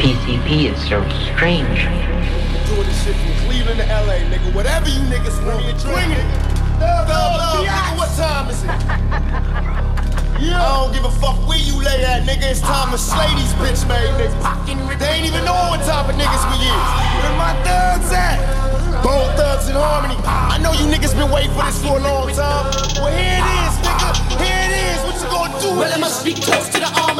PCP is so strange. Doing this shit from Cleveland to LA, nigga. Whatever you niggas want, bring it. Thug love, nigga. What time is it? Yeah. I don't give a fuck where you lay at, nigga. It's time to slay these bitch made niggas. They ain't even know what type of niggas we is. Where my thugs at? Bone Thugs-n-Harmony. I know you niggas been waiting for this for a long time. Well, here it is, nigga. Here it is. What you gonna do? Well, I must be close to the Armageddon,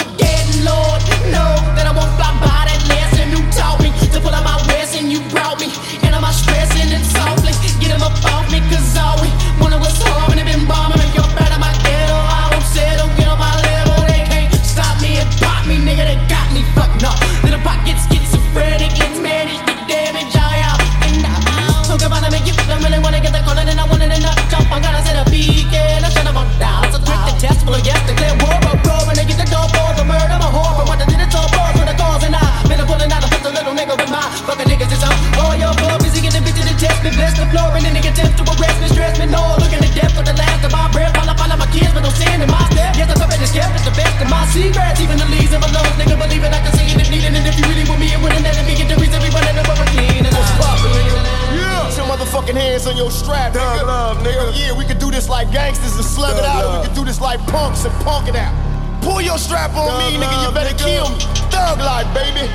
me, bless the floor, and then they attempt to arrest me, stress me, no. Look in the depth of the last of my breath, all up all of my kids, but no sin in my step. Yes, I thought it is kept, it's the best of my secrets, even the leaves of a love, nigga, believe it, I can see it if needed, and if you really want me, it wouldn't let it be, get the reason we running over clean, and it's poppin', Yeah. Put your motherfucking hands on your strap, nigga. love, nigga. Yeah, we could do this like gangsters and slug it out, or we could do this like punks and punk it out. Pull your strap on me, nigga. You better kill me. Thug life, baby.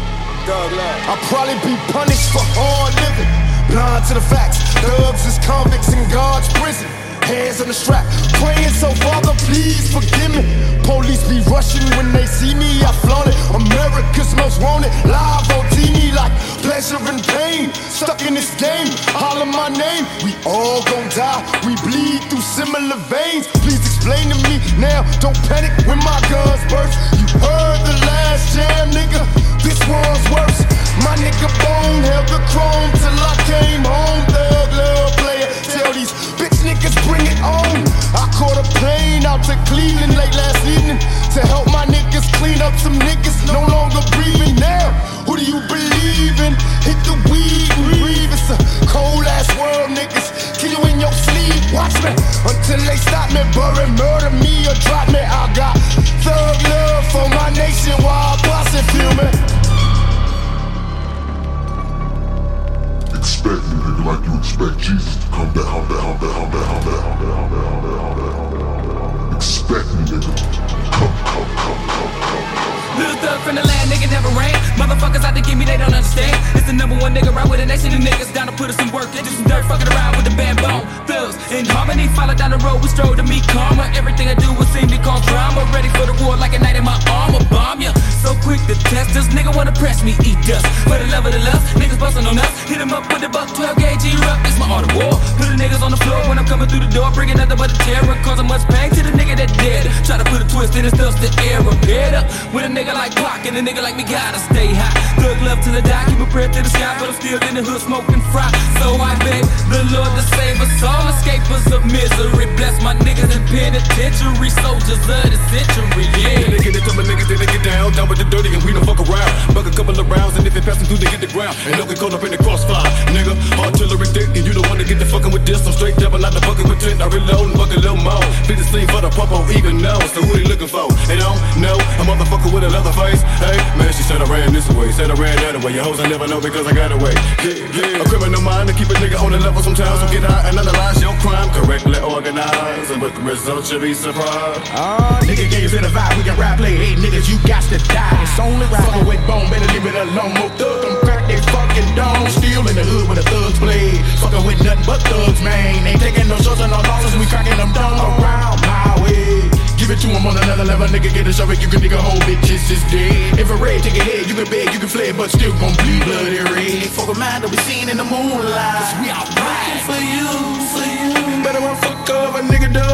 Thug life. I'll probably be punished for hard living. Blind to the facts. Thugs is convicts in God's prison. Hands on the strap, praying so Father, please forgive me. Police be rushing when they see me, I flaunt it. America's most wanted, live on TV like pleasure and pain. Stuck in this game, holler my name. We all gon' die, we bleed through similar veins. Please explain to me now, don't panic when my guns burst. You heard the last jam, nigga. This one's worse. Nigga Bone held the chrome till I came home. Thug love player, tell these bitch niggas bring it on. I caught a plane out to Cleveland late last evening to help my niggas clean up some niggas no longer breathing now. Who do you believe in? Hit the weed and breathe. It's a cold ass world, niggas. Kill you in your sleep. Watch me until they stop me, bury, murder me or drop me. I got thug love for my nation while I and feel me. Back, come back, come back, come back, come back, come back, come back. Expect me. Come, come, come, come, come. Little thug from the land, nigga never rain. Motherfuckers out to get me, they don't understand. It's the number one nigga right with the nation of niggas down to put us some work. They do some dirt fucking around with the band bone. Thugs in harmony, follow down the road, we stroll to meet karma. Everything I do will seem to cause drama. Ready for the war like a knight in my armor. Bomb ya. So quick to test us, nigga wanna press me, eat dust. For the love of the niggas bustin' on us. Hit 'em up with the buck 12 gauge erupt. It's my art of war. Put the niggas on the floor when I'm coming through the door, bringing nothing but the terror. Causing much pain to the nigga that dead. Try to put a twist in his dust the air. Repaired up with a nigga like Pac and a nigga like me gotta stay high. Thug love to the die, keep a prayer to the sky, but I'm still in the hood smoking fry. So I beg the Lord to save us all, escapers of misery. Bless my niggas in penitentiary, soldiers of the century. Yeah. They get it to my niggas, they get down, down with the dirty, and we don't fuck around. Buck a couple of rounds, and if it passing through, they hit the ground. And don't get caught up in the crossfire, nigga. Artillery thick, and you don't wanna get the fucking with this. I'm straight devil out the bucket with ten. I reload and buck a little more. Fit the scene for the popo, even know. So who they looking for? They don't know. A motherfucker with a leather face. Hey, man, she said I ran this way, said I ran that way. Your hoes I never know because I got away. Yeah, yeah. A criminal mind to keep a nigga on the level sometimes. So get out and analyze your crime results, you'll be surprised. Oh, nigga gave in the vibe, we can rap play. Hey, niggas, you got to die. It's only right. Fuckin' with bone, better leave it alone. More thug, them crack they fucking dome. Still in the hood with the thugs play. Fuckin' with nothing but thugs, man. Ain't taking no shots and no losses, we cracking them down around my way. Give it to him on another level, nigga. Get a shovel, you can dig a hole, bitches is dead. If a red, take a head, you can beg, you can fled, but still gon' bleed bloody red. Fuck a mind that we seen in the moonlight. Cause we out riding for you, for you. Better run fuck up a nigga dub.